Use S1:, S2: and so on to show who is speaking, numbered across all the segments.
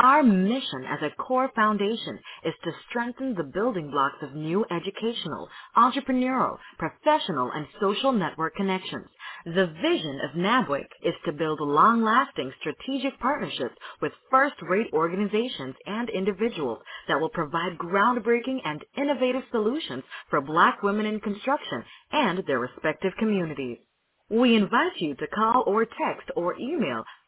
S1: Our mission as a core foundation is to strengthen the building blocks of new educational, entrepreneurial, professional, and social network connections. The vision of NABWIC is to build long-lasting strategic partnerships with first-rate organizations and individuals that will provide groundbreaking and innovative solutions for black women in construction and their respective communities. We invite you to call or text or email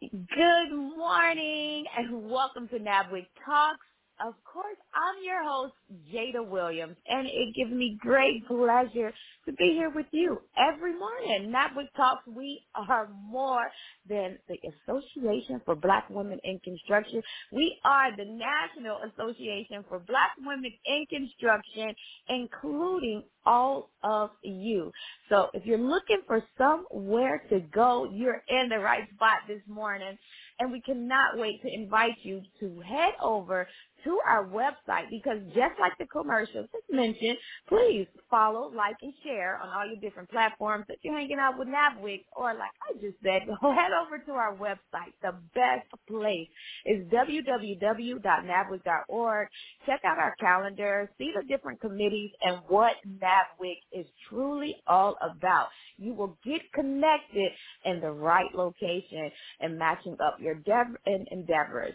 S2: Good morning and welcome to NABWIC Talks. Of course, I'm your host, Jada Williams, and it gives me great pleasure to be here with you every morning. NABWIC Talks, we are more than the Association for Black Women in Construction. We are the National Association for Black Women in Construction, including all of you. So if you're looking for somewhere to go, you're in the right spot this morning. And we cannot wait to invite you to head over to our website because just like the commercials just mentioned, please follow, like, and share on all your different platforms that you're hanging out with NABWIC or like I just said, head over to our website. The best place is www.nabwic.org. Check out our calendar, see the different committees and what NABWIC is truly all about. You will get connected in the right location and matching up your dev- endeavors.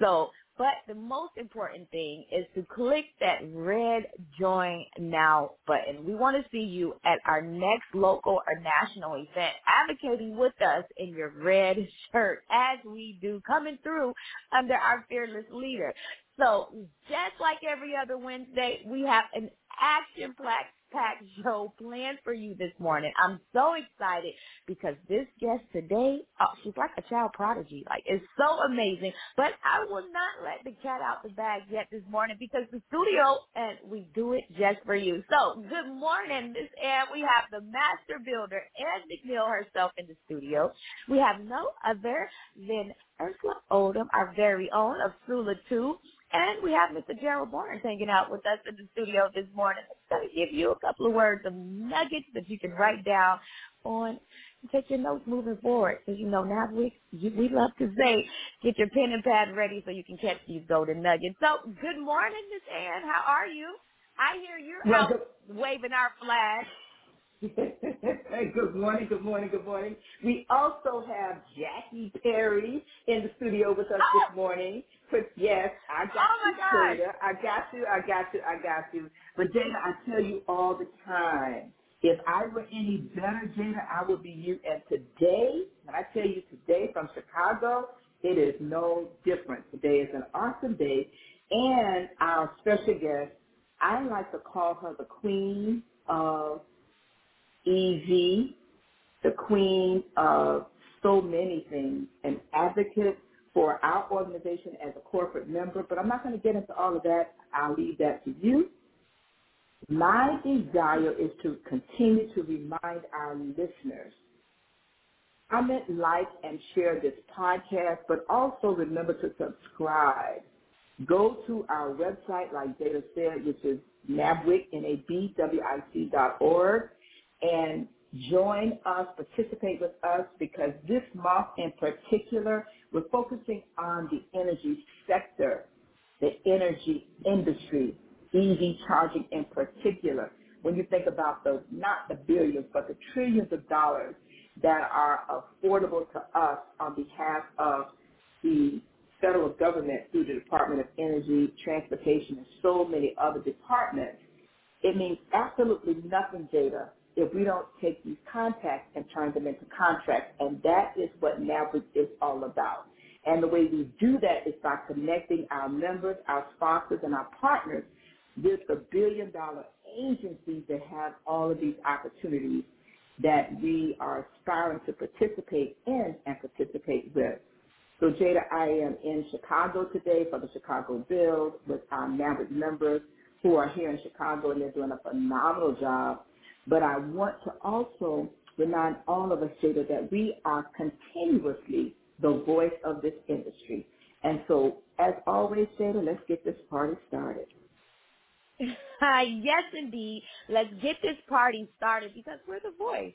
S2: So but the most important thing is to click that red join now button. We want to see you at our next local or national event advocating with us in your red shirt as we do coming through under our fearless leader. So just like every other Wednesday, we have an action packed packed show planned for you this morning. I'm so excited because this guest today, oh, she's like a child prodigy. Like, it's so amazing. But I will not let the cat out the bag yet this morning because the studio, and we do it just for you. So, good morning, Miss Ann. We have the master builder, Ann McNeill herself in the studio. We have no other than Ursula Odom, our very own of Sula 2. And we have Mr. Gerald Barnes hanging out with us in the studio this morning. I'm going to give you a couple of words of nuggets that you can write down on and take your notes moving forward. Because, you know, now we, we love to say, get your pen and pad ready so you can catch these golden nuggets. So, good morning, Miss Ann. How are you? I hear you're well, out good. waving our flag.
S3: good morning, good morning, good morning. We also have Jackie Perry in the studio with us oh. this morning. But yes, I got
S2: oh
S3: you, Jada. I got you, I got you, I got you. But Jada, I tell you all the time, If I were any better, Jada, I would be you. And today, when I tell you today from Chicago, it is no different. Today is an awesome day. And our special guest, I like to call her the queen of EV, the queen of so many things, an advocate for our organization as a corporate member. But I'm not going to get into all of that. I'll leave that to you. My desire is to continue to remind our listeners comment, like, and share this podcast, but also remember to subscribe. Go to our website, like Jada said, which is NABWIC, N-A-B-W-I-C dot org, and join us, participate with us, because this month in particular, we're focusing on the energy sector, the energy industry, EV charging in particular. When you think about the, not the billions, but the trillions of dollars that are affordable to us on behalf of the federal government through the Department of Energy, Transportation, and so many other departments, it means absolutely nothing, Jada, if we don't take these contacts and turn them into contracts. And that is what NABWIC is all about. And the way we do that is by connecting our members, our sponsors, and our partners with the billion dollar agencies that have all of these opportunities that we are aspiring to participate in and participate with. So Jada, I am in Chicago today for the Chicago Build with our NABWIC members who are here in Chicago and they're doing a phenomenal job. But I want to also remind all of us, Jada, that we are continuously the voice of this industry. And so, as always, Jada, let's get this party started.
S2: yes, indeed. Let's get this party started because we're the voice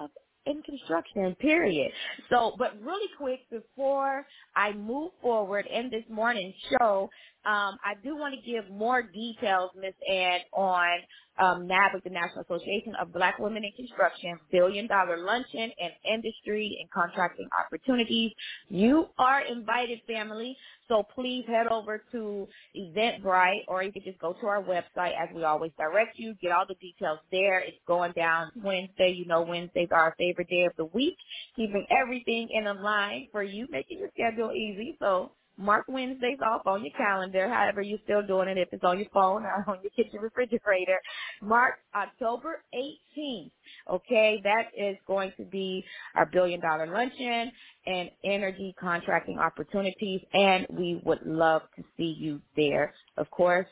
S2: of in construction, period. So, but really quick before I move forward in this morning's show, um, I do want to give more details, Miss Ann, on um, NABWIC, the National Association of Black Women in Construction, billion dollar luncheon and industry and contracting opportunities. You are invited, family. So please head over to Eventbrite or you can just go to our website as we always direct you. Get all the details there. It's going down Wednesday. You know Wednesdays are our favorite day of the week. Keeping everything in line for you, making your schedule easy. So Mark Wednesdays off on your calendar, however you're still doing it, if it's on your phone or on your kitchen refrigerator. Mark October 18th. Okay, that is going to be our billion dollar luncheon and energy contracting opportunities, and we would love to see you there. Of course,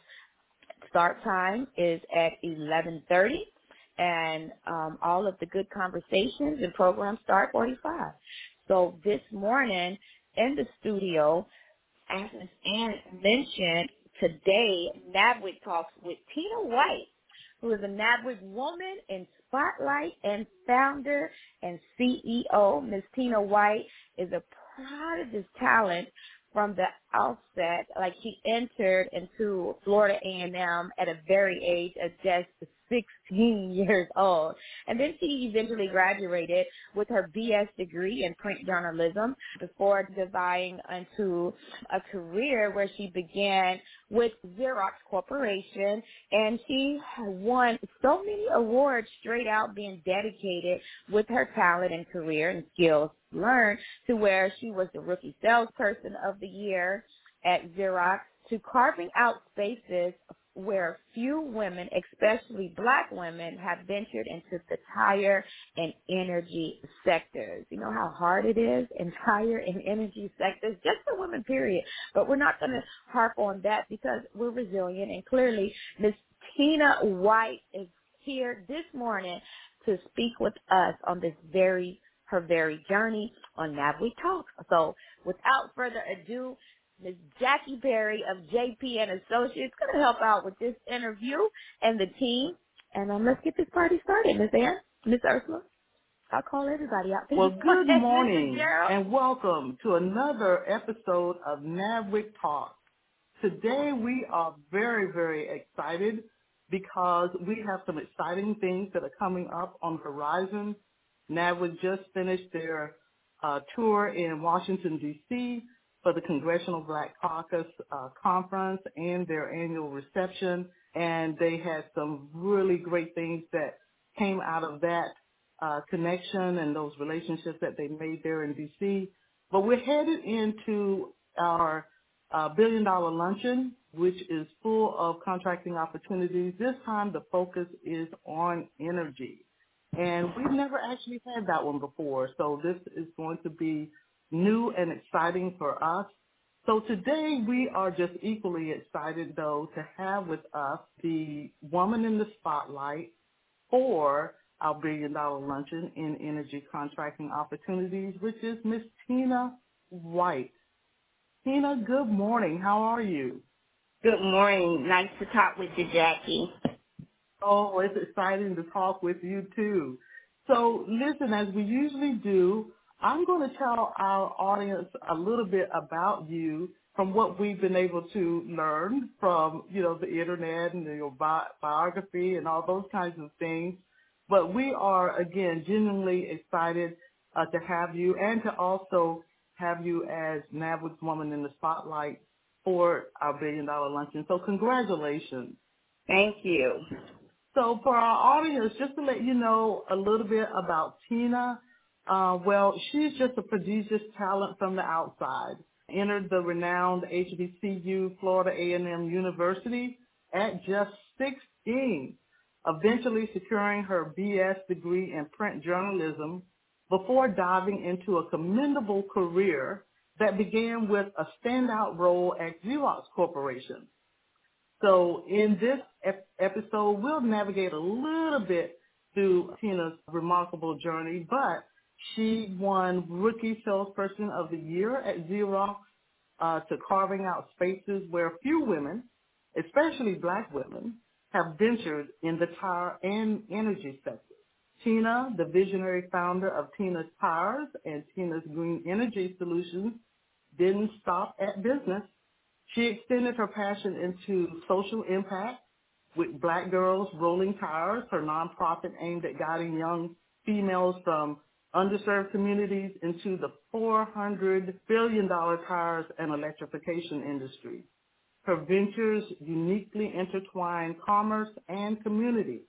S2: start time is at 11:30 and um, all of the good conversations and programs start 45. So this morning in the studio, as Ms. Ann mentioned, today NABWIC talks with Tina White, who is a NABWIC woman in spotlight and founder and CEO. Ms. Tina White is a prodigious talent from the outset. Like she entered into Florida A&M at a very age of just 16 years old. And then she eventually graduated with her BS degree in print journalism before dividing into a career where she began with Xerox Corporation and she won so many awards straight out being dedicated with her talent and career and skills learned to where she was the rookie salesperson of the year at Xerox to carving out spaces where few women, especially black women, have ventured into the tire and energy sectors. You know how hard it is in tire and energy sectors, just for women, period. But we're not going to harp on that because we're resilient and clearly Miss Tina White is here this morning to speak with us on this very her very journey on NABWIC Talk. So without further ado, Ms. Jackie Perry of JP and Associates going to help out with this interview and the team. And um, let's get this party started, Ms. Ann, Ms. Ursula. I'll call everybody out.
S4: Well, good morning and welcome to another episode of NABWIC Talk. Today we are very, very excited because we have some exciting things that are coming up on the horizon. NABWIC just finished their uh, tour in Washington, D.C for the Congressional Black Caucus uh, Conference and their annual reception. And they had some really great things that came out of that uh, connection and those relationships that they made there in DC. But we're headed into our uh, billion dollar luncheon, which is full of contracting opportunities. This time the focus is on energy. And we've never actually had that one before. So this is going to be new and exciting for us. So today we are just equally excited though to have with us the woman in the spotlight for our billion dollar luncheon in energy contracting opportunities, which is Miss Tina White. Tina, good morning. How are you?
S2: Good morning. Nice to talk with you, Jackie.
S4: Oh, it's exciting to talk with you too. So listen, as we usually do, I'm going to tell our audience a little bit about you from what we've been able to learn from, you know, the internet and your bi- biography and all those kinds of things. But we are, again, genuinely excited uh, to have you and to also have you as NABWIC's Woman in the Spotlight for our Billion Dollar Luncheon. So congratulations.
S2: Thank you.
S4: So for our audience, just to let you know a little bit about Tina, uh, well, she's just a prodigious talent from the outside. Entered the renowned HBCU Florida A&M University at just 16, eventually securing her BS degree in print journalism before diving into a commendable career that began with a standout role at Xerox Corporation. So in this ep- episode, we'll navigate a little bit through Tina's remarkable journey, but she won Rookie Salesperson of the Year at Xerox uh, to carving out spaces where few women, especially black women, have ventured in the tire and energy sector. Tina, the visionary founder of Tina's Tires and Tina's Green Energy Solutions, didn't stop at business. She extended her passion into social impact with Black Girls Rolling Tires, her nonprofit aimed at guiding young females from underserved communities into the $400 billion tires and electrification industry. Her ventures uniquely intertwine commerce and community,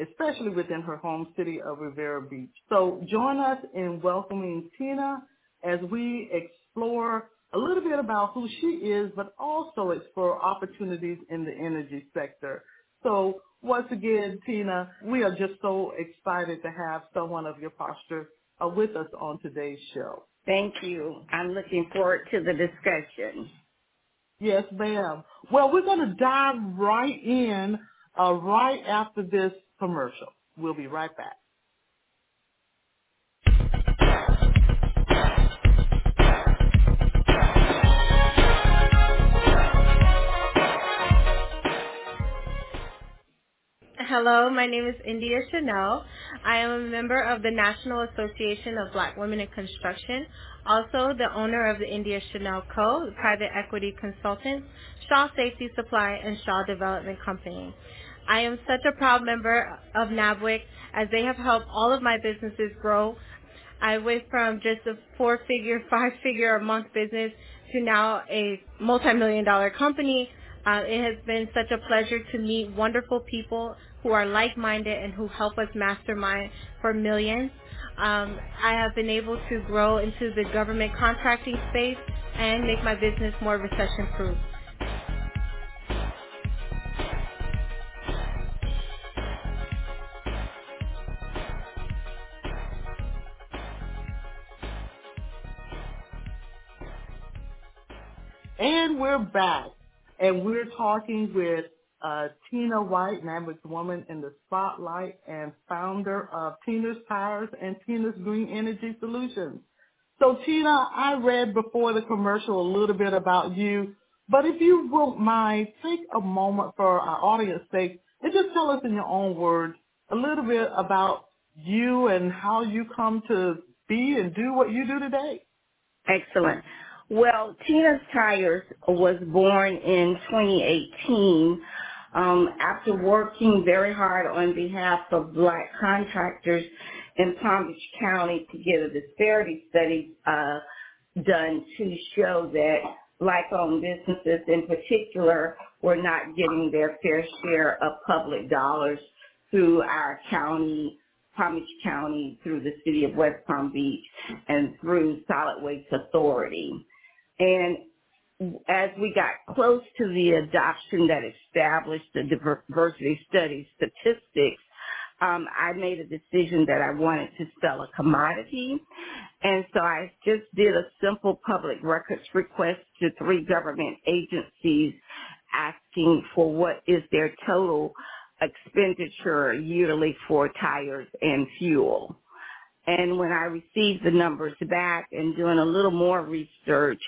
S4: especially within her home city of Riviera Beach. So join us in welcoming Tina as we explore a little bit about who she is, but also explore opportunities in the energy sector. So once again, Tina, we are just so excited to have someone of your posture uh, with us on today's show.
S2: Thank you. I'm looking forward to the discussion.
S4: Yes, ma'am. Well, we're going to dive right in uh, right after this commercial. We'll be right back.
S5: Hello, my name is India Chanel. I am a member of the National Association of Black Women in Construction, also the owner of the India Chanel Co., private equity consultants, Shaw Safety Supply, and Shaw Development Company. I am such a proud member of NABWIC as they have helped all of my businesses grow. I went from just a four-figure, five-figure a month business to now a multi-million dollar company uh, it has been such a pleasure to meet wonderful people who are like-minded and who help us mastermind for millions. Um, I have been able to grow into the government contracting space and make my business more recession-proof.
S4: And we're back. And we're talking with uh, Tina White, NABWIC's Woman in the Spotlight and founder of Tina's Tires and Tina's Green Energy Solutions. So Tina, I read before the commercial a little bit about you, but if you won't mind, take a moment for our audience sake and just tell us in your own words a little bit about you and how you come to be and do what you do today.
S2: Excellent. Well, Tina's Tires was born in 2018 um, after working very hard on behalf of black contractors in Palm Beach County to get a disparity study uh, done to show that black-owned businesses in particular were not getting their fair share of public dollars
S6: through our county, Palm Beach County, through the city of West Palm Beach, and through Solid Waste Authority. And as we got close to the adoption that established the diversity study statistics, um, I made a decision that I wanted to sell a commodity. And so I just did a simple public records request to three government agencies asking for what is their total expenditure yearly for tires and fuel. And when I received the numbers back and doing a little more research,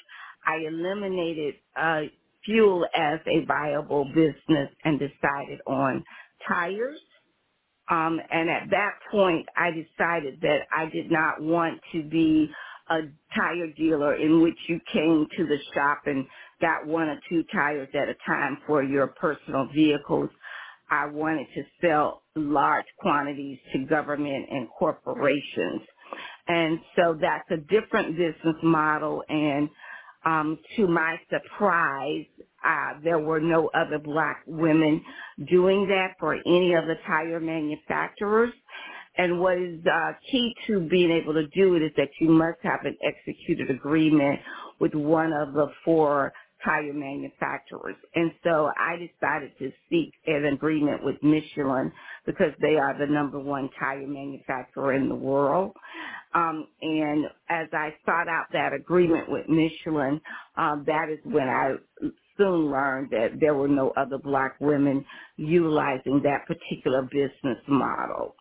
S6: I eliminated uh, fuel as a viable business and decided on tires. Um, and at that point, I decided that I did not want to be a tire dealer in which you came to the shop and got one or two tires at a time for your personal vehicles. I wanted to sell large quantities to government and corporations. And so that's a different business model and um, to my surprise, uh, there were no other black women doing that for any of the tire manufacturers. And what is uh, key to being able to do it is that you must have an executed agreement with one of the four tire manufacturers. And so I decided to seek an agreement with Michelin because they are the number one tire manufacturer in the world. Um, and as I sought out that agreement with Michelin, um, that is when I soon learned that there were no other black women utilizing that particular business model.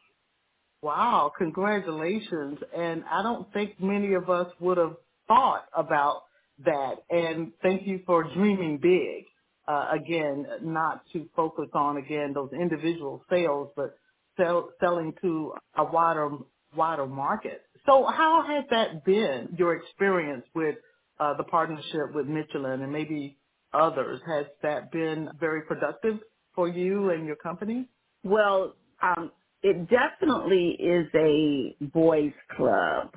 S4: Wow, congratulations. And I don't think many of us would have thought about that. And thank you for dreaming big. Uh, again, not to focus on, again, those individual sales, but sell, selling to a wider, wider market. So how has that been, your experience with uh, the partnership with Michelin and maybe others? Has that been very productive for you and your company?
S6: Well, um, it definitely is a boys club.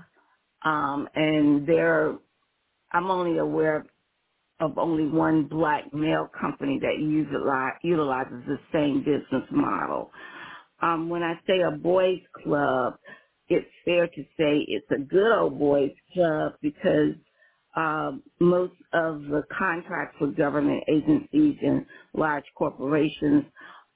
S6: Um, and there, I'm only aware of only one black male company that utilize, utilizes the same business model. Um, when I say a boys club, it's fair to say it's a good old boys club because um, most of the contracts with government agencies and large corporations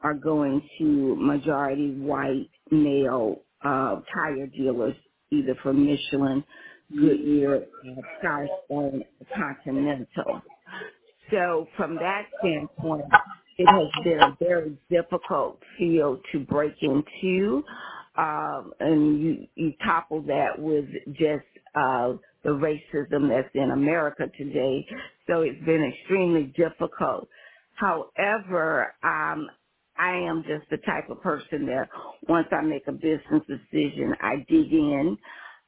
S6: are going to majority white male uh, tire dealers, either from Michelin, Goodyear, uh, Firestone, Continental. So from that standpoint, it has been a very difficult field to break into um, and you, you topple that with just uh, the racism that's in America today. So it's been extremely difficult. However, um, I am just the type of person that once I make a business decision, I dig in.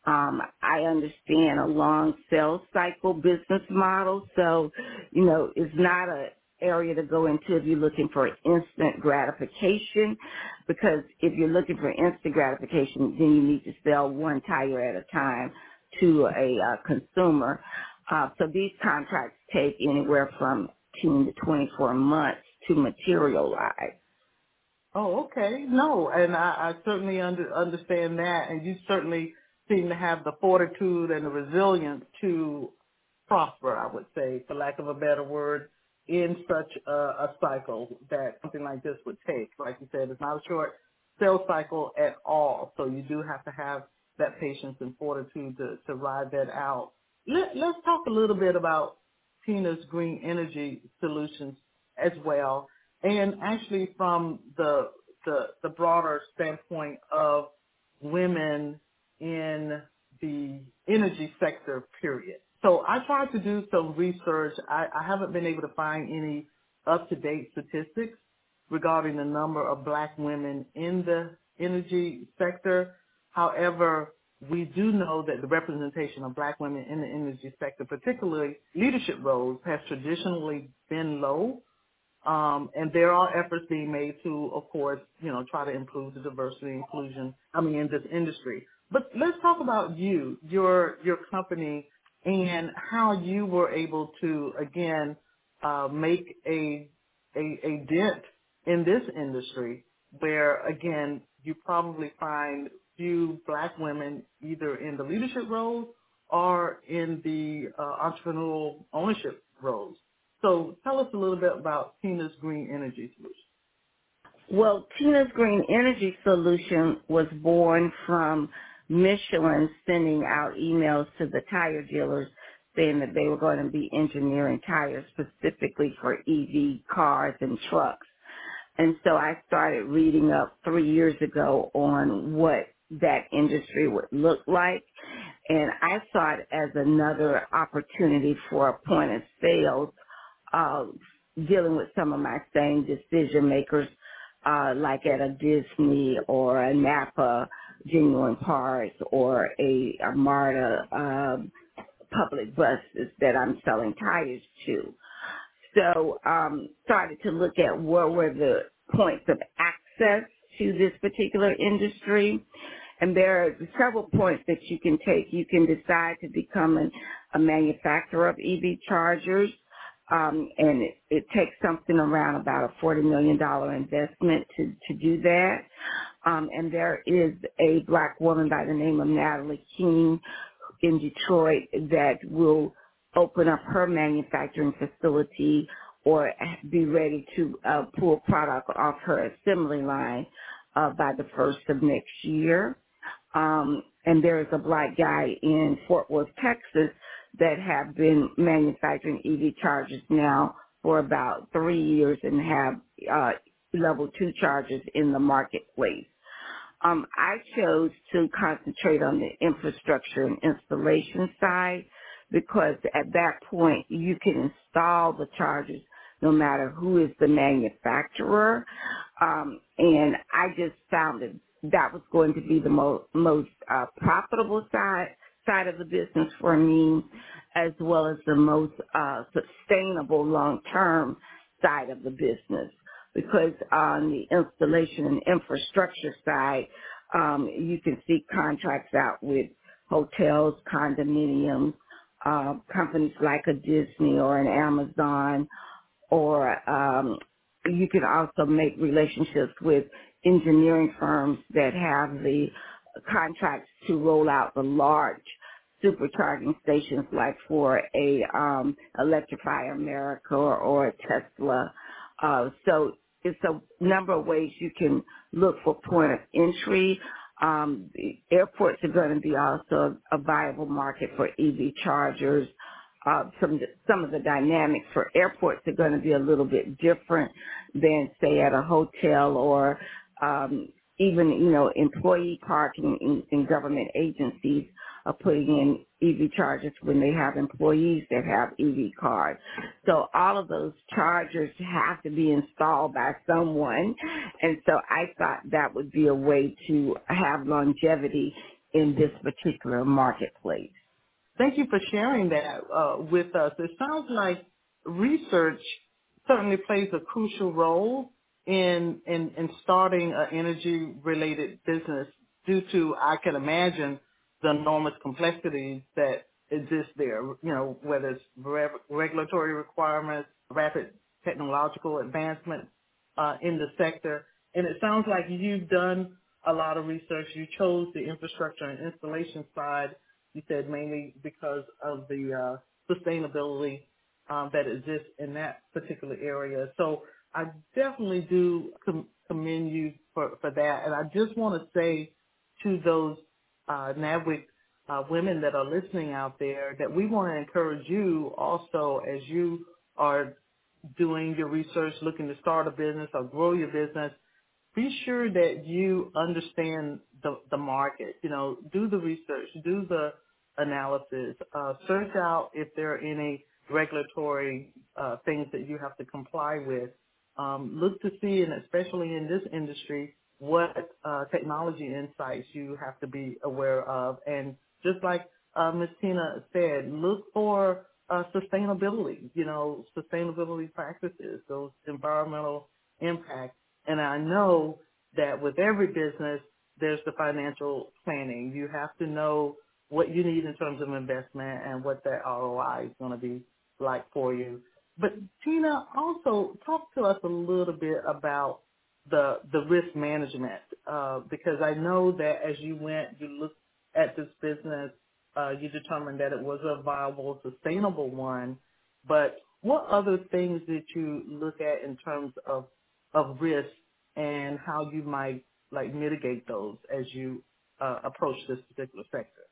S6: Um, I understand a long sales cycle business model, so you know it's not a area to go into if you're looking for instant gratification because if you're looking for instant gratification then you need to sell one tire at a time to a uh, consumer. Uh, so these contracts take anywhere from 10 to 24 months to materialize.
S4: Oh, okay. No, and I, I certainly under, understand that, and you certainly seem to have the fortitude and the resilience to prosper, I would say, for lack of a better word, in such a, a cycle that something like this would take. Like you said, it's not a short sales cycle at all. So you do have to have that patience and fortitude to, to ride that out. Let, let's talk a little bit about Tina's green energy solutions as well. And actually from the, the, the broader standpoint of women in the energy sector, period. So I tried to do some research. I, I haven't been able to find any up-to-date statistics regarding the number of black women in the energy sector. However, we do know that the representation of black women in the energy sector, particularly leadership roles, has traditionally been low. Um, and there are efforts being made to, of course, you know, try to improve the diversity inclusion, I mean, in this industry. But let's talk about you, your, your company, and how you were able to again uh, make a, a a dent in this industry where again you probably find few black women either in the leadership roles or in the uh, entrepreneurial ownership roles. So tell us a little bit about Tina's Green Energy Solution.
S6: Well, Tina's Green Energy Solution was born from Michelin sending out emails to the tire dealers saying that they were going to be engineering tires specifically for EV cars and trucks. And so I started reading up three years ago on what that industry would look like. And I saw it as another opportunity for a point of sales, uh, dealing with some of my same decision makers, uh, like at a Disney or a Napa Genuine Parts or a, a MARTA, um, public buses that I'm selling tires to. So, um, started to look at what were the points of access to this particular industry. And there are several points that you can take. You can decide to become an, a manufacturer of EV chargers. Um, and it, it takes something around about a $40 million investment to, to do that. Um, and there is a black woman by the name of Natalie King in Detroit that will open up her manufacturing facility or be ready to uh, pull product off her assembly line uh, by the first of next year. Um, and there is a black guy in Fort Worth, Texas that have been manufacturing EV chargers now for about three years and have uh, level two chargers in the marketplace. Um, I chose to concentrate on the infrastructure and installation side because at that point you can install the chargers no matter who is the manufacturer. Um, and I just found that that was going to be the mo- most uh, profitable side side of the business for me, as well as the most uh, sustainable long term side of the business. Because on the installation and infrastructure side, um, you can see contracts out with hotels, condominiums, uh, companies like a Disney or an Amazon, or um, you can also make relationships with engineering firms that have the contracts to roll out the large supercharging stations like for a um Electrify America or, or a Tesla. Uh so it's a number of ways you can look for point of entry. Um, airports are going to be also a viable market for EV chargers. Uh, some some of the dynamics for airports are going to be a little bit different than say at a hotel or um, even you know employee parking in, in government agencies are putting in EV chargers when they have employees that have EV cars. So all of those chargers have to be installed by someone. And so I thought that would be a way to have longevity in this particular marketplace.
S4: Thank you for sharing that uh, with us. It sounds like research certainly plays a crucial role in in, in starting an energy related business due to I can imagine the enormous complexities that exist there, you know, whether it's re- regulatory requirements, rapid technological advancement uh, in the sector. And it sounds like you've done a lot of research. You chose the infrastructure and installation side, you said mainly because of the uh, sustainability um, that exists in that particular area. So I definitely do com- commend you for, for that. And I just want to say to those uh, NABWIC uh, women that are listening out there that we want to encourage you also as you are doing your research, looking to start a business or grow your business, be sure that you understand the, the market. You know, do the research, do the analysis, uh, search out if there are any regulatory uh, things that you have to comply with. Um, look to see, and especially in this industry, what uh, technology insights you have to be aware of. And just like uh, Ms. Tina said, look for uh, sustainability, you know, sustainability practices, those environmental impacts. And I know that with every business, there's the financial planning. You have to know what you need in terms of investment and what that ROI is going to be like for you. But Tina, also talk to us a little bit about the the risk management uh, because I know that as you went, you looked at this business, uh, you determined that it was a viable, sustainable one. But what other things did you look at in terms of of risk and how you might like mitigate those as you uh, approach this particular sector?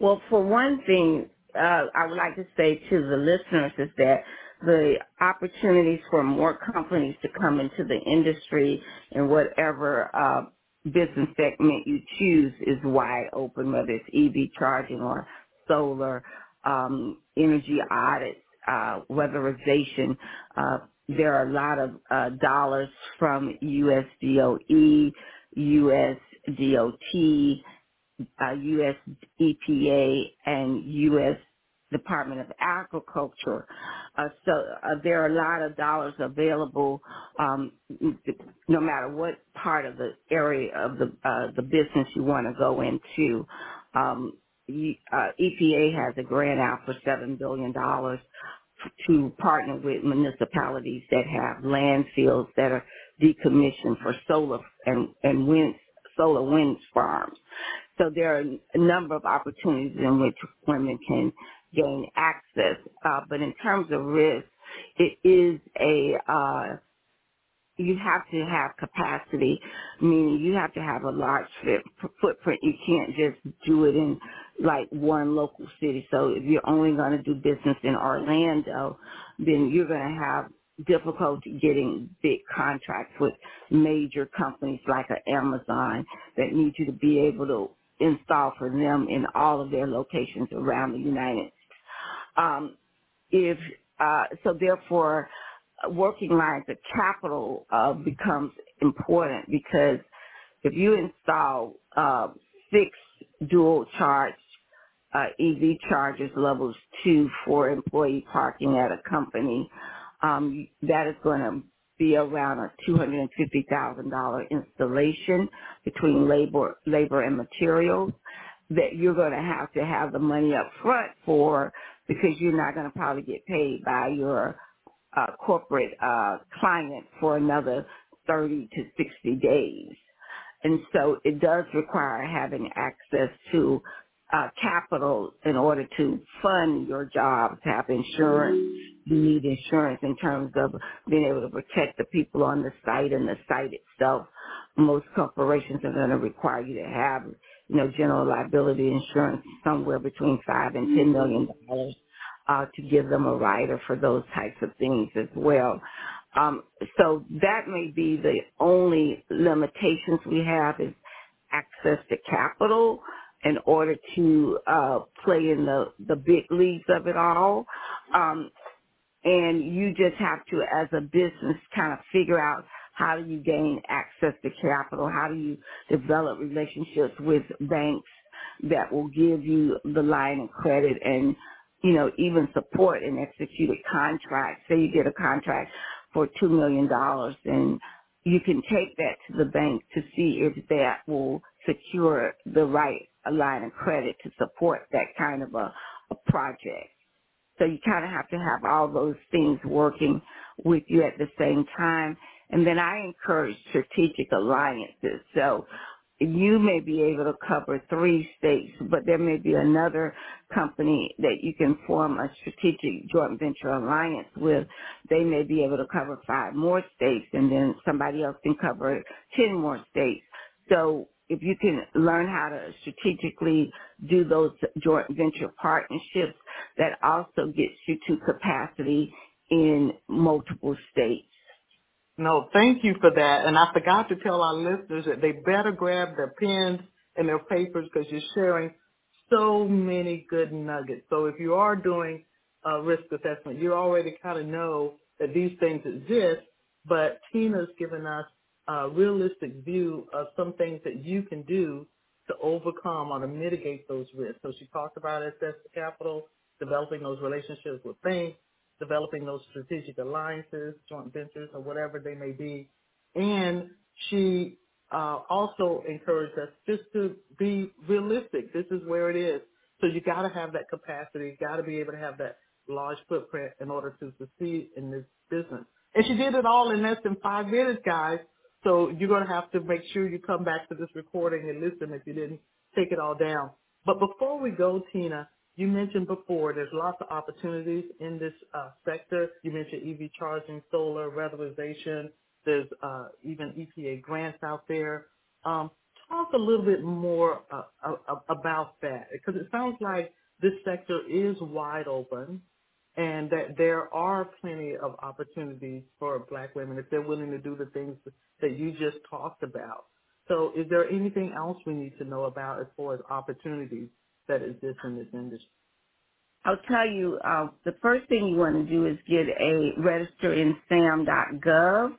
S6: Well, for one thing, uh, I would like to say to the listeners is that the opportunities for more companies to come into the industry in whatever uh, business segment you choose is wide open, whether it's EV charging or solar, um, energy audits, uh, weatherization. Uh, there are a lot of uh, dollars from USDOE, USDOT, uh, U.S. EPA and U.S. Department of Agriculture. Uh, so uh, there are a lot of dollars available, um, no matter what part of the area of the uh, the business you want to go into. Um, uh, EPA has a grant out for seven billion dollars to partner with municipalities that have landfills that are decommissioned for solar and and wind solar wind farms. So there are a number of opportunities in which women can gain access. Uh, but in terms of risk, it is a uh, you have to have capacity, meaning you have to have a large footprint. You can't just do it in like one local city. So if you're only going to do business in Orlando, then you're going to have difficulty getting big contracts with major companies like Amazon that need you to be able to install for them in all of their locations around the United. Um, if uh, so, therefore, working lines of capital uh, becomes important because if you install uh, six dual charge uh, EV chargers levels two for employee parking at a company, um, that is going to be around a $250,000 installation between labor, labor and materials that you're going to have to have the money up front for because you're not going to probably get paid by your uh, corporate uh, client for another 30 to 60 days. And so it does require having access to uh, capital in order to fund your job, to have insurance. You need insurance in terms of being able to protect the people on the site and the site itself. Most corporations are going to require you to have, you know, general liability insurance somewhere between five and ten million dollars uh, to give them a rider for those types of things as well. Um, so that may be the only limitations we have is access to capital in order to uh, play in the the big leagues of it all. Um, and you just have to, as a business, kind of figure out how do you gain access to capital? How do you develop relationships with banks that will give you the line of credit and, you know, even support an executed contract? Say you get a contract for $2 million and you can take that to the bank to see if that will secure the right line of credit to support that kind of a, a project. So you kind of have to have all those things working with you at the same time. And then I encourage strategic alliances. So you may be able to cover three states, but there may be another company that you can form a strategic joint venture alliance with. They may be able to cover five more states and then somebody else can cover 10 more states. So if you can learn how to strategically do those joint venture partnerships, that also gets you to capacity in multiple states.
S4: No, thank you for that. And I forgot to tell our listeners that they better grab their pens and their papers because you're sharing so many good nuggets. So if you are doing a risk assessment, you already kind of know that these things exist, but Tina's given us a realistic view of some things that you can do to overcome or to mitigate those risks. So she talked about to capital, developing those relationships with banks, developing those strategic alliances, joint ventures, or whatever they may be. And she uh, also encouraged us just to be realistic. This is where it is. So you got to have that capacity. You got to be able to have that large footprint in order to succeed in this business. And she did it all in less than five minutes, guys. So you're going to have to make sure you come back to this recording and listen if you didn't take it all down. But before we go, Tina, you mentioned before there's lots of opportunities in this uh, sector. You mentioned EV charging, solar, weatherization. There's uh, even EPA grants out there. Um, talk a little bit more uh, about that because it sounds like this sector is wide open and that there are plenty of opportunities for black women if they're willing to do the things that you just talked about. So is there anything else we need to know about as far as opportunities that exist in this industry?
S6: I'll tell you, uh, the first thing you want to do is get a register in sam.gov.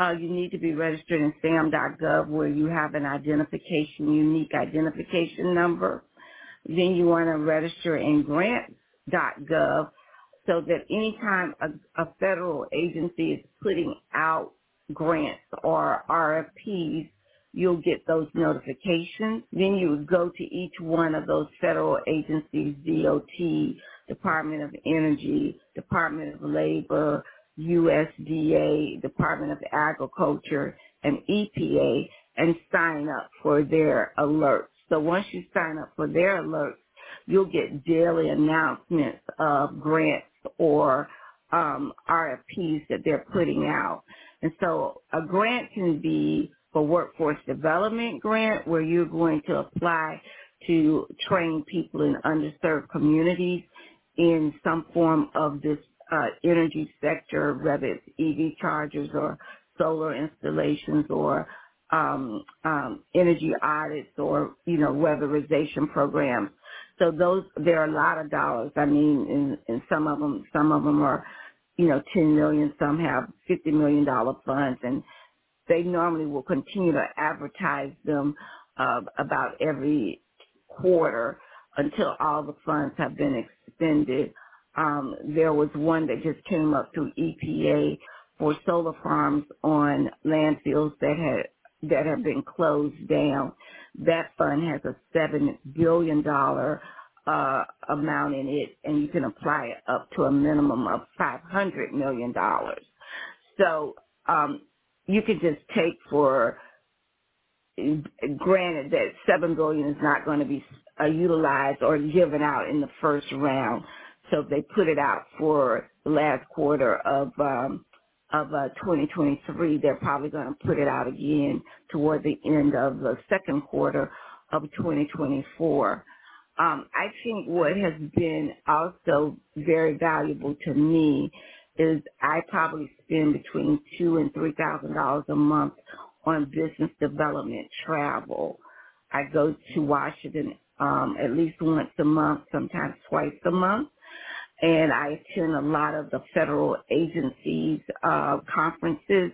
S6: Uh, you need to be registered in sam.gov where you have an identification, unique identification number. Then you want to register in grants.gov so that anytime a, a federal agency is putting out grants or RFPs, you'll get those notifications. Then you would go to each one of those federal agencies, DOT, Department of Energy, Department of Labor, USDA, Department of Agriculture, and EPA, and sign up for their alerts. So once you sign up for their alerts, you'll get daily announcements of grants or um, RFPs that they're putting out. And so a grant can be for workforce development grant where you're going to apply to train people in underserved communities in some form of this uh, energy sector, whether it's EV chargers or solar installations or um, um, energy audits or you know weatherization programs. So those there are a lot of dollars. I mean, and, some of them some of them are you know 10 million. Some have 50 million dollar funds, and they normally will continue to advertise them uh, about every quarter until all the funds have been expended. Um, there was one that just came up through EPA for solar farms on landfills that had that have been closed down. That fund has a seven billion dollar uh, amount in it, and you can apply it up to a minimum of five hundred million dollars. So um, you could just take for granted that seven billion is not going to be uh, utilized or given out in the first round. So they put it out for the last quarter of um, of uh, 2023, they're probably going to put it out again toward the end of the second quarter of 2024. Um, I think what has been also very valuable to me is I probably spend between two and three thousand dollars a month on business development travel. I go to Washington um, at least once a month, sometimes twice a month and I attend a lot of the federal agencies uh, conferences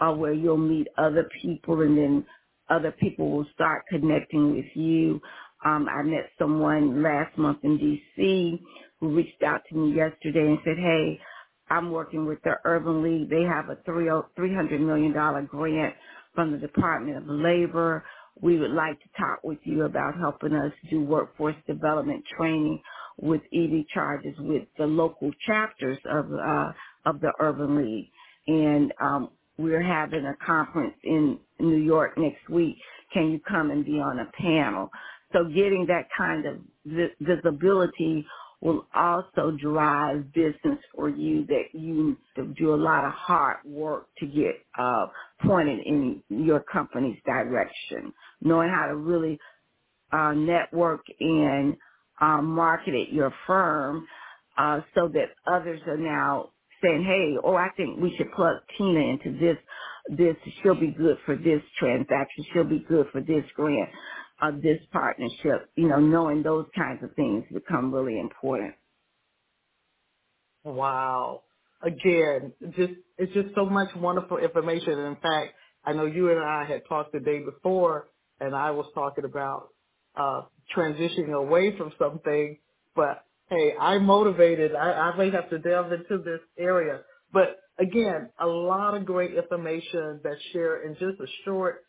S6: uh, where you'll meet other people, and then other people will start connecting with you. Um, I met someone last month in D.C. who reached out to me yesterday and said, "Hey, I'm working with the Urban League. They have a $300 million grant from the Department of Labor. We would like to talk with you about helping us do workforce development training with EV charges with the local chapters of uh, of the Urban League, and um, we're having a conference in New York next week. Can you come and be on a panel? So getting that kind of visibility will also drive business for you that you do a lot of hard work to get uh, pointed in your company's direction. Knowing how to really uh, network and market marketed your firm uh, so that others are now saying, hey, oh, I think we should plug Tina into this. This she'll be good for this transaction. She'll be good for this grant, uh, this partnership. You know, knowing those kinds of things become really important.
S4: Wow. Again, just it's just so much wonderful information. In fact, I know you and I had talked the day before, and I was talking about uh, transitioning away from something, but hey, I'm motivated. I, I may have to delve into this area. But again, a lot of great information that shared in just a short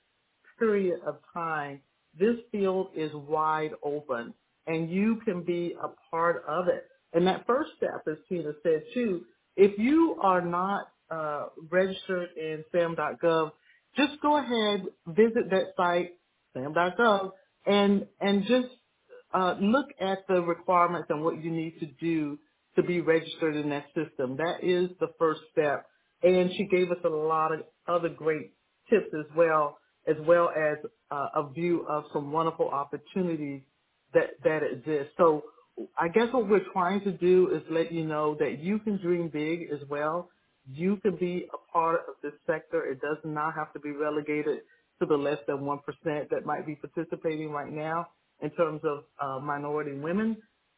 S4: period of time. This field is wide open and you can be a part of it. And that first step, as Tina said too, if you are not uh, registered in SAM.gov, just go ahead, visit that site, sam.gov, and and just uh, look at the requirements and what you need to do to be registered in that system. That is the first step. And she gave us a lot of other great tips as well, as well as uh, a view of some wonderful opportunities that that exist. So I guess what we're trying to do is let you know that you can dream big as well. You can be a part of this sector. It does not have to be relegated to the less than 1% that might be participating right now in terms of uh, minority women,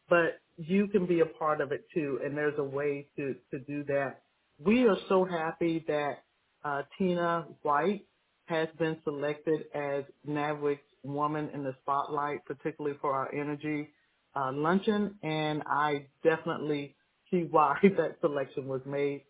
S4: but you can be a part of it too, and there's a way to, to do that. We are so happy that uh, Tina White has been selected as NABWIC's Woman in the Spotlight, particularly for our energy uh, luncheon, and I definitely see why that selection was made.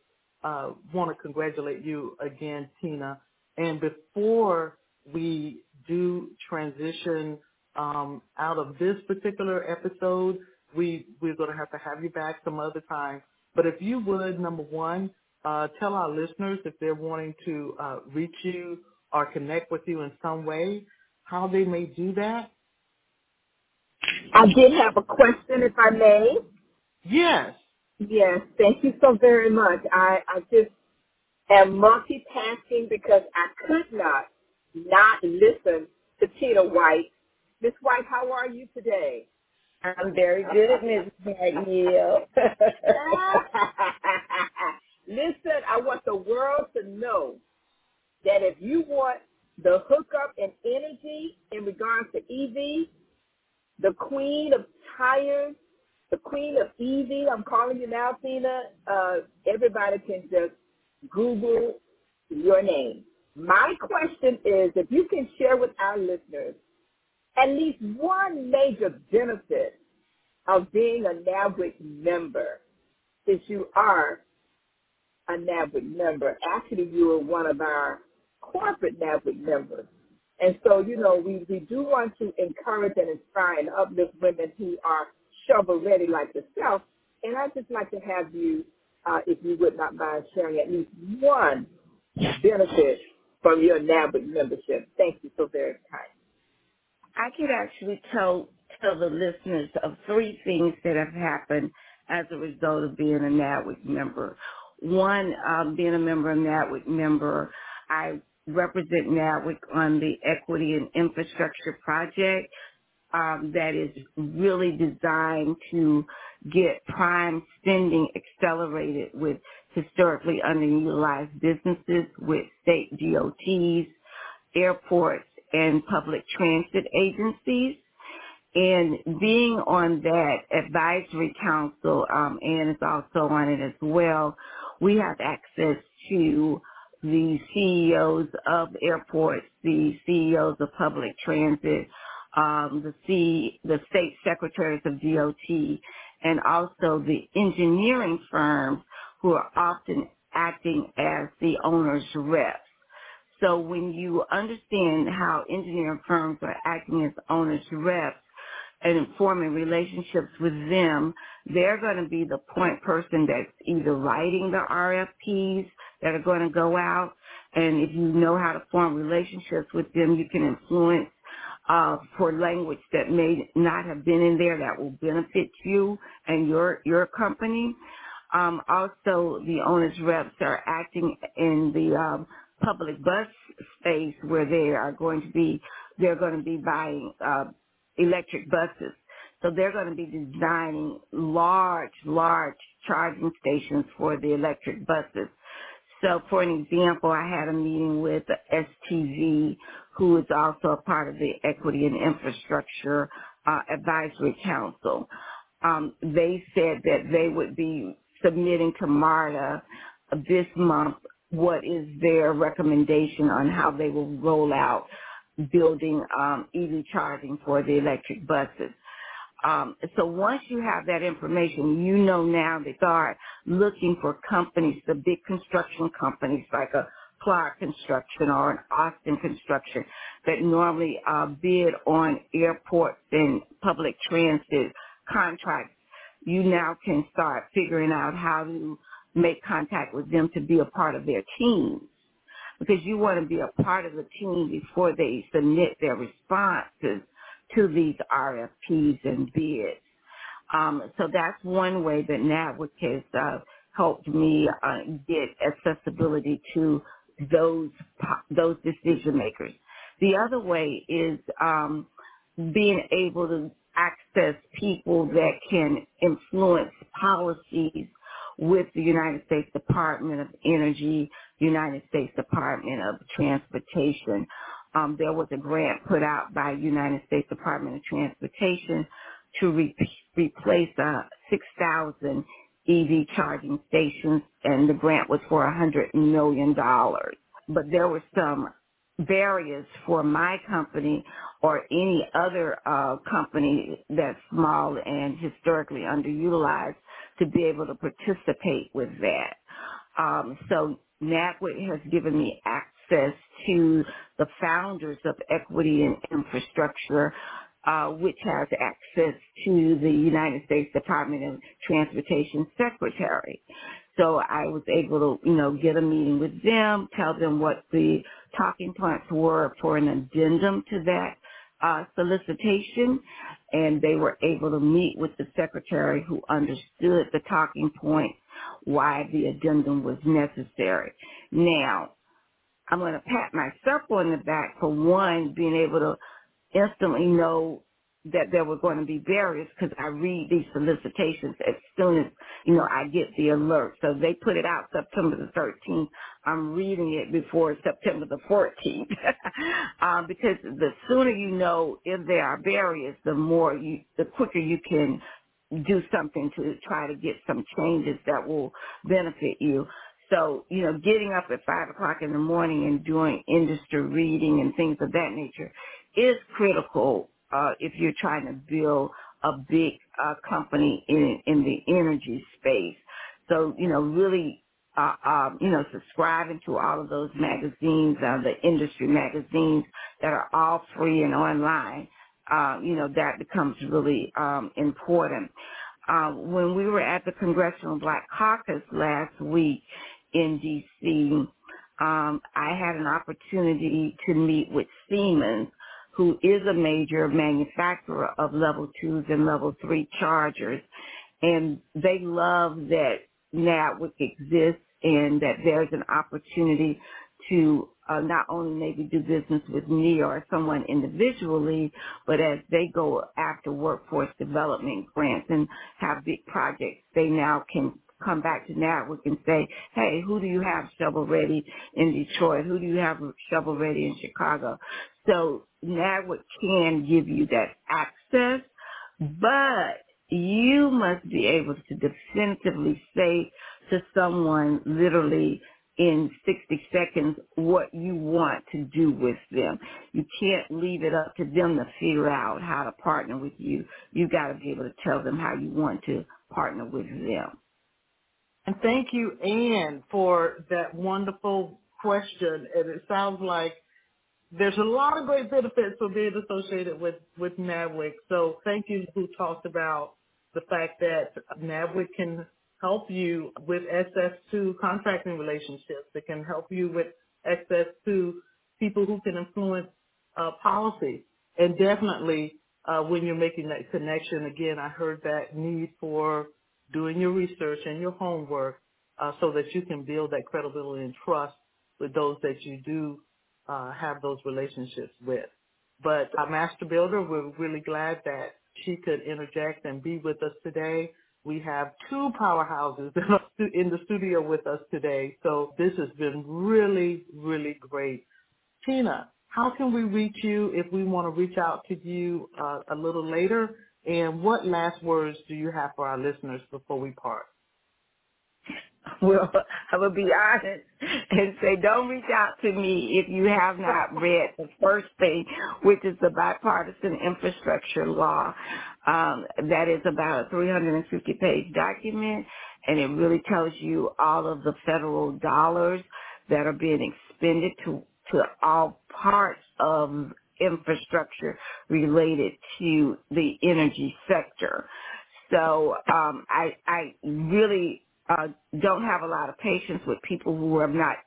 S4: Uh, want to congratulate you again, Tina. And before we do transition um, out of this particular episode, we we're going to have to have you back some other time. But if you would, number one, uh, tell our listeners if they're wanting to uh, reach you or connect with you in some way, how they may do that.
S3: I did have a question, if I may.
S4: Yes.
S3: Yes, thank you so very much. I, I just am multitasking because I could not not listen to Tina White. Miss White, how are you today?
S6: I'm very good, Ms. McNeill.
S3: Listen, I want the world to know that if you want the hookup and energy in regards to EV, the queen of tires, the queen of EV, I'm calling you now, Tina, uh, everybody can just Google your name. My question is if you can share with our listeners at least one major benefit of being a NABWIC member, since you are a NABWIC member. Actually, you are one of our corporate NABWIC members. And so, you know, we, we do want to encourage and inspire and uplift women who are shovel ready like yourself. And I'd just like to have you, uh, if you would not mind sharing at least one benefit from your NABWIC membership. Thank you so very much.
S6: I could actually tell tell the listeners of three things that have happened as a result of being a NABWIC member. One, um, being a member of NABWIC member, I represent NABWIC on the Equity and Infrastructure Project um, that is really designed to get prime spending accelerated with historically underutilized businesses, with state DOTs, airports, and public transit agencies. And being on that advisory council, um, Ann is also on it as well, we have access to the CEOs of airports, the CEOs of public transit, um, the C, the state secretaries of DOT, and also the engineering firms who are often acting as the owner's reps. So when you understand how engineering firms are acting as owner's reps and forming relationships with them, they're going to be the point person that's either writing the RFPs that are going to go out. And if you know how to form relationships with them, you can influence uh, for language that may not have been in there that will benefit you and your your company. Um, also, the owners reps are acting in the um, public bus space where they are going to be they're going to be buying uh, electric buses. So they're going to be designing large, large charging stations for the electric buses. So for an example, I had a meeting with STV, who is also a part of the Equity and Infrastructure uh, Advisory Council. Um, they said that they would be submitting to MARTA this month what is their recommendation on how they will roll out building um, EV charging for the electric buses. Um, so once you have that information, you know now they start looking for companies, the big construction companies like a Clark Construction or an Austin Construction that normally uh, bid on airports and public transit contracts. You now can start figuring out how to make contact with them to be a part of their team because you want to be a part of the team before they submit their responses to these RFPs and bids. Um, so that's one way that NABWIC has uh, helped me uh, get accessibility to those those decision makers. The other way is um, being able to access people that can influence policies with the United States Department of Energy, United States Department of Transportation. Um, there was a grant put out by United States Department of Transportation to re- replace uh, 6,000 EV charging stations, and the grant was for $100 million. But there were some barriers for my company or any other uh, company that's small and historically underutilized to be able to participate with that. Um, so NABWIC has given me access to the founders of Equity and Infrastructure uh, which has access to the United States Department of Transportation Secretary. So I was able to, you know, get a meeting with them, tell them what the talking points were for an addendum to that uh, solicitation, and they were able to meet with the secretary who understood the talking points, why the addendum was necessary. Now, I'm going to pat myself on the back for one, being able to instantly know that there were going to be barriers because I read these solicitations as soon as, you know, I get the alert. So they put it out September the 13th. I'm reading it before September the 14th. um, because the sooner you know if there are barriers, the more you, the quicker you can do something to try to get some changes that will benefit you. So, you know, getting up at five o'clock in the morning and doing industry reading and things of that nature is critical uh, if you're trying to build a big uh, company in in the energy space. So you know, really, uh, um, you know, subscribing to all of those magazines, uh, the industry magazines that are all free and online. Uh, you know, that becomes really um, important. Uh, when we were at the Congressional Black Caucus last week in D.C., um, I had an opportunity to meet with Siemens, who is a major manufacturer of level twos and level three chargers. And they love that NABWIC exists and that there's an opportunity to uh, not only maybe do business with me or someone individually, but as they go after workforce development grants and have big projects, they now can come back to NABWIC and say, hey, who do you have shovel ready in Detroit? Who do you have shovel ready in Chicago? So NABWIC can give you that access, but you must be able to definitively say to someone literally in 60 seconds what you want to do with them. You can't leave it up to them to figure out how to partner with you. You got to be able to tell them how you want to partner with them.
S4: And thank you, Anne, for that wonderful question. And it sounds like there's a lot of great benefits for being associated with, with NABWIC. So thank you who talked about the fact that NABWIC can help you with access to contracting relationships. It can help you with access to people who can influence uh, policy. And definitely uh, when you're making that connection, again, I heard that need for doing your research and your homework uh, so that you can build that credibility and trust with those that you do uh, have those relationships with. But our master builder, we're really glad that she could interject and be with us today. We have two powerhouses in the studio with us today. So this has been really, really great. Tina, how can we reach you if we want to reach out to you uh, a little later? And what last words do you have for our listeners before we part?
S6: Well, I will be honest and say don't reach out to me if you have not read the first thing, which is the bipartisan infrastructure law. Um, that is about a 350 page document and it really tells you all of the federal dollars that are being expended to, to all parts of infrastructure related to the energy sector. So um, I, I really uh, don't have a lot of patience with people who have not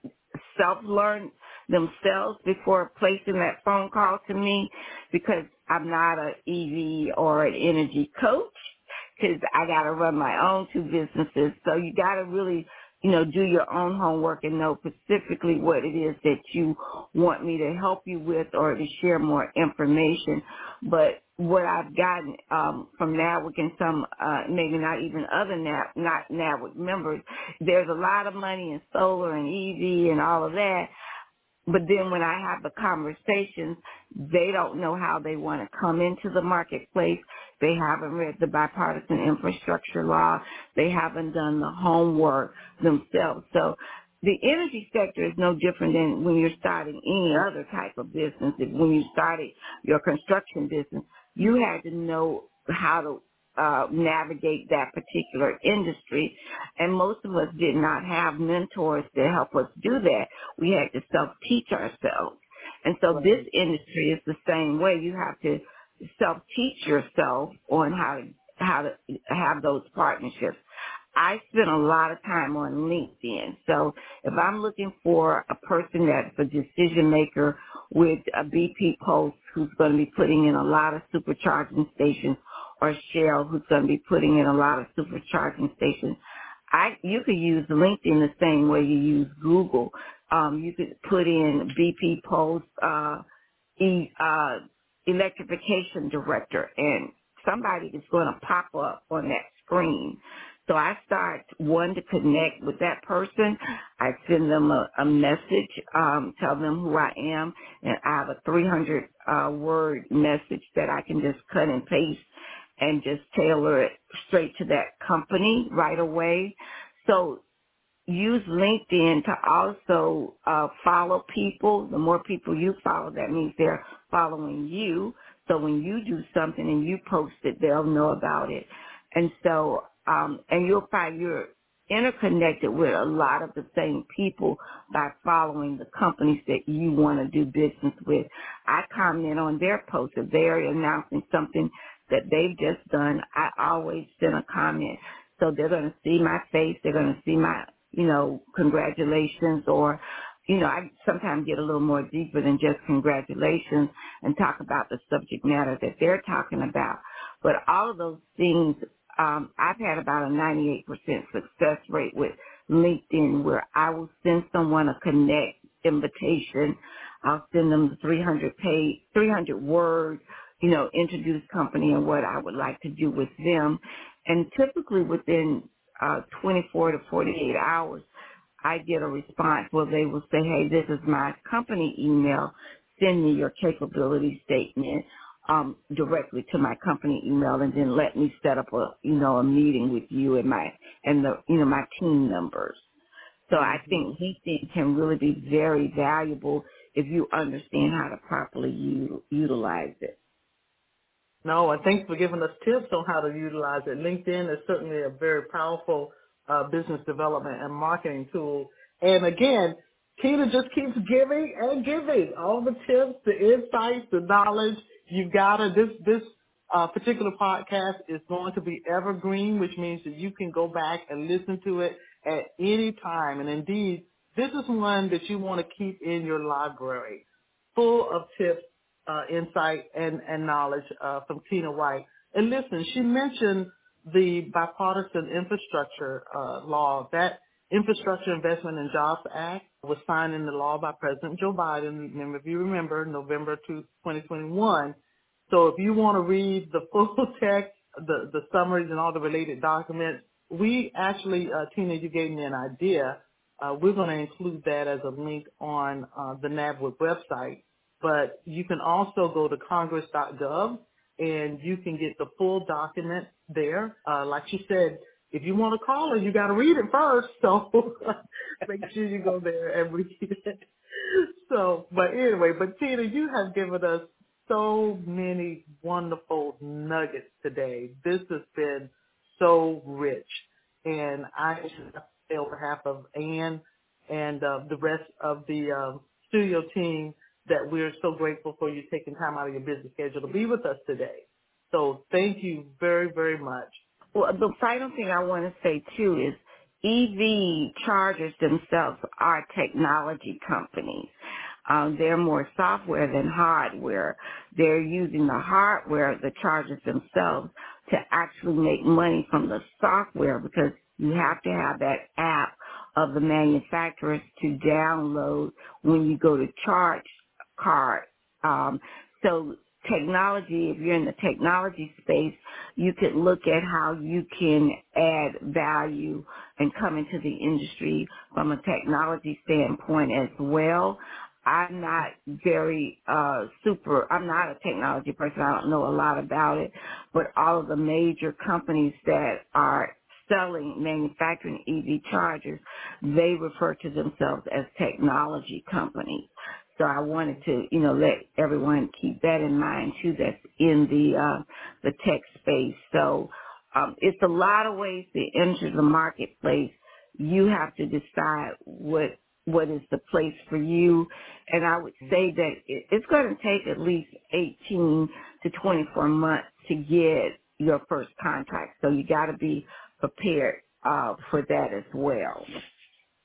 S6: self-learned themselves before placing that phone call to me because I'm not an EV or an energy coach because I got to run my own two businesses. So you got to really, you know, do your own homework and know specifically what it is that you want me to help you with or to share more information. But what I've gotten um, from NABWIC and some, uh, maybe not even other NAB, not NABWIC members, there's a lot of money in solar and EV and all of that. But then when I have the conversations, they don't know how they want to come into the marketplace. They haven't read the bipartisan infrastructure law. They haven't done the homework themselves. So the energy sector is no different than when you're starting any other type of business. When you started your construction business, you had to know how to uh, navigate that particular industry. And most of us did not have mentors to help us do that. We had to self-teach ourselves. And so right. this industry is the same way. You have to self-teach yourself on how to, how to have those partnerships. I spend a lot of time on LinkedIn. So if I'm looking for a person that's a decision maker with a BP Pulse who's going to be putting in a lot of supercharging stations or Shell who's going to be putting in a lot of supercharging stations. I you could use LinkedIn the same way you use Google. Um, you could put in BP Pulse uh, e, uh, electrification director, and somebody is going to pop up on that screen. So I start one to connect with that person. I send them a, a message, um, tell them who I am, and I have a 300 uh, word message that I can just cut and paste and just tailor it straight to that company right away. So use LinkedIn to also uh, follow people. The more people you follow, that means they're following you. So when you do something and you post it, they'll know about it. And so, um, and you'll find you're interconnected with a lot of the same people by following the companies that you want to do business with. I comment on their posts if they're announcing something that they've just done, I always send a comment. So they're going to see my face. They're going to see my, you know, congratulations or, you know, I sometimes get a little more deeper than just congratulations and talk about the subject matter that they're talking about. But all of those things, um, I've had about a 98% success rate with LinkedIn where I will send someone a connect invitation. I'll send them the 300 page, 300 words you know, introduce company and what I would like to do with them. And typically within uh, 24 to 48 hours, I get a response where they will say, hey, this is my company email. Send me your capability statement um, directly to my company email and then let me set up a, you know, a meeting with you and my, and the, you know, my team members. So I think LinkedIn can really be very valuable if you understand how to properly u- utilize it.
S4: No, and thanks for giving us tips on how to utilize it. LinkedIn is certainly a very powerful uh, business development and marketing tool. And again, Tina just keeps giving and giving all the tips, the insights, the knowledge. You've got to, this, this uh, particular podcast is going to be evergreen, which means that you can go back and listen to it at any time. And indeed, this is one that you want to keep in your library, full of tips uh, insight and, and knowledge uh, from Tina White. And listen, she mentioned the bipartisan infrastructure uh, law. That Infrastructure Investment and Jobs Act was signed into law by President Joe Biden. And if you remember, November 2, 2021. So if you want to read the full text, the, the summaries and all the related documents, we actually, uh, Tina, you gave me an idea. Uh, we're going to include that as a link on uh, the NABWIC website but you can also go to congress.gov and you can get the full document there. Uh, like she said, if you want to call her, you got to read it first. So make sure you go there and read it. So, but anyway, but Tina, you have given us so many wonderful nuggets today. This has been so rich. And I should say on behalf of Anne and uh, the rest of the uh, studio team, that we're so grateful for you taking time out of your busy schedule to be with us today. So thank you very, very much.
S6: Well, the final thing I want to say too is EV chargers themselves are technology companies. Um, they're more software than hardware. They're using the hardware, of the chargers themselves, to actually make money from the software because you have to have that app of the manufacturers to download when you go to charge card. Um, so technology, if you're in the technology space, you could look at how you can add value and come into the industry from a technology standpoint as well. I'm not very uh super I'm not a technology person. I don't know a lot about it, but all of the major companies that are selling manufacturing EV chargers, they refer to themselves as technology companies. So I wanted to, you know, let everyone keep that in mind too. That's in the uh, the tech space. So um, it's a lot of ways to enter the marketplace. You have to decide what what is the place for you. And I would say that it, it's going to take at least 18 to 24 months to get your first contract. So you got to be prepared uh, for that as well.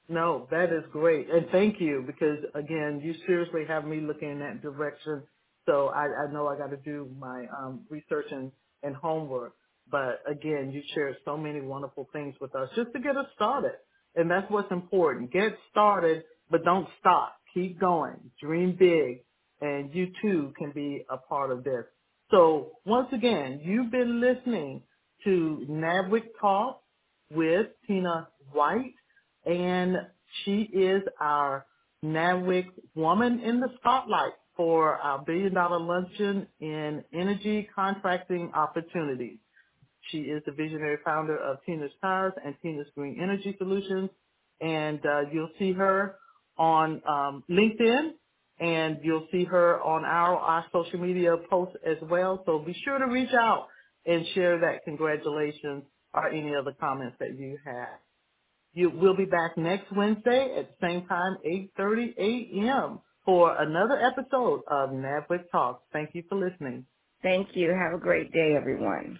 S4: No, that is great. And thank you because again, you seriously have me looking in that direction. So I, I know I got to do my um, research and, and homework. But again, you shared so many wonderful things with us just to get us started. And that's what's important. Get started, but don't stop. Keep going. Dream big. And you too can be a part of this. So once again, you've been listening to NABWIC Talk with Tina White and she is our NABWIC Woman in the Spotlight for our Billion Dollar Luncheon in Energy Contracting Opportunities. She is the visionary founder of Tina's Tires and Tina's Green Energy Solutions, and uh, you'll see her on um, LinkedIn, and you'll see her on our, our social media posts as well. So be sure to reach out and share that congratulations or any other comments that you have. You, we'll be back next Wednesday at the same time, 8.30 a.m. for another episode of NABWIC Talks. Thank you for listening.
S6: Thank you. Have a great day, everyone.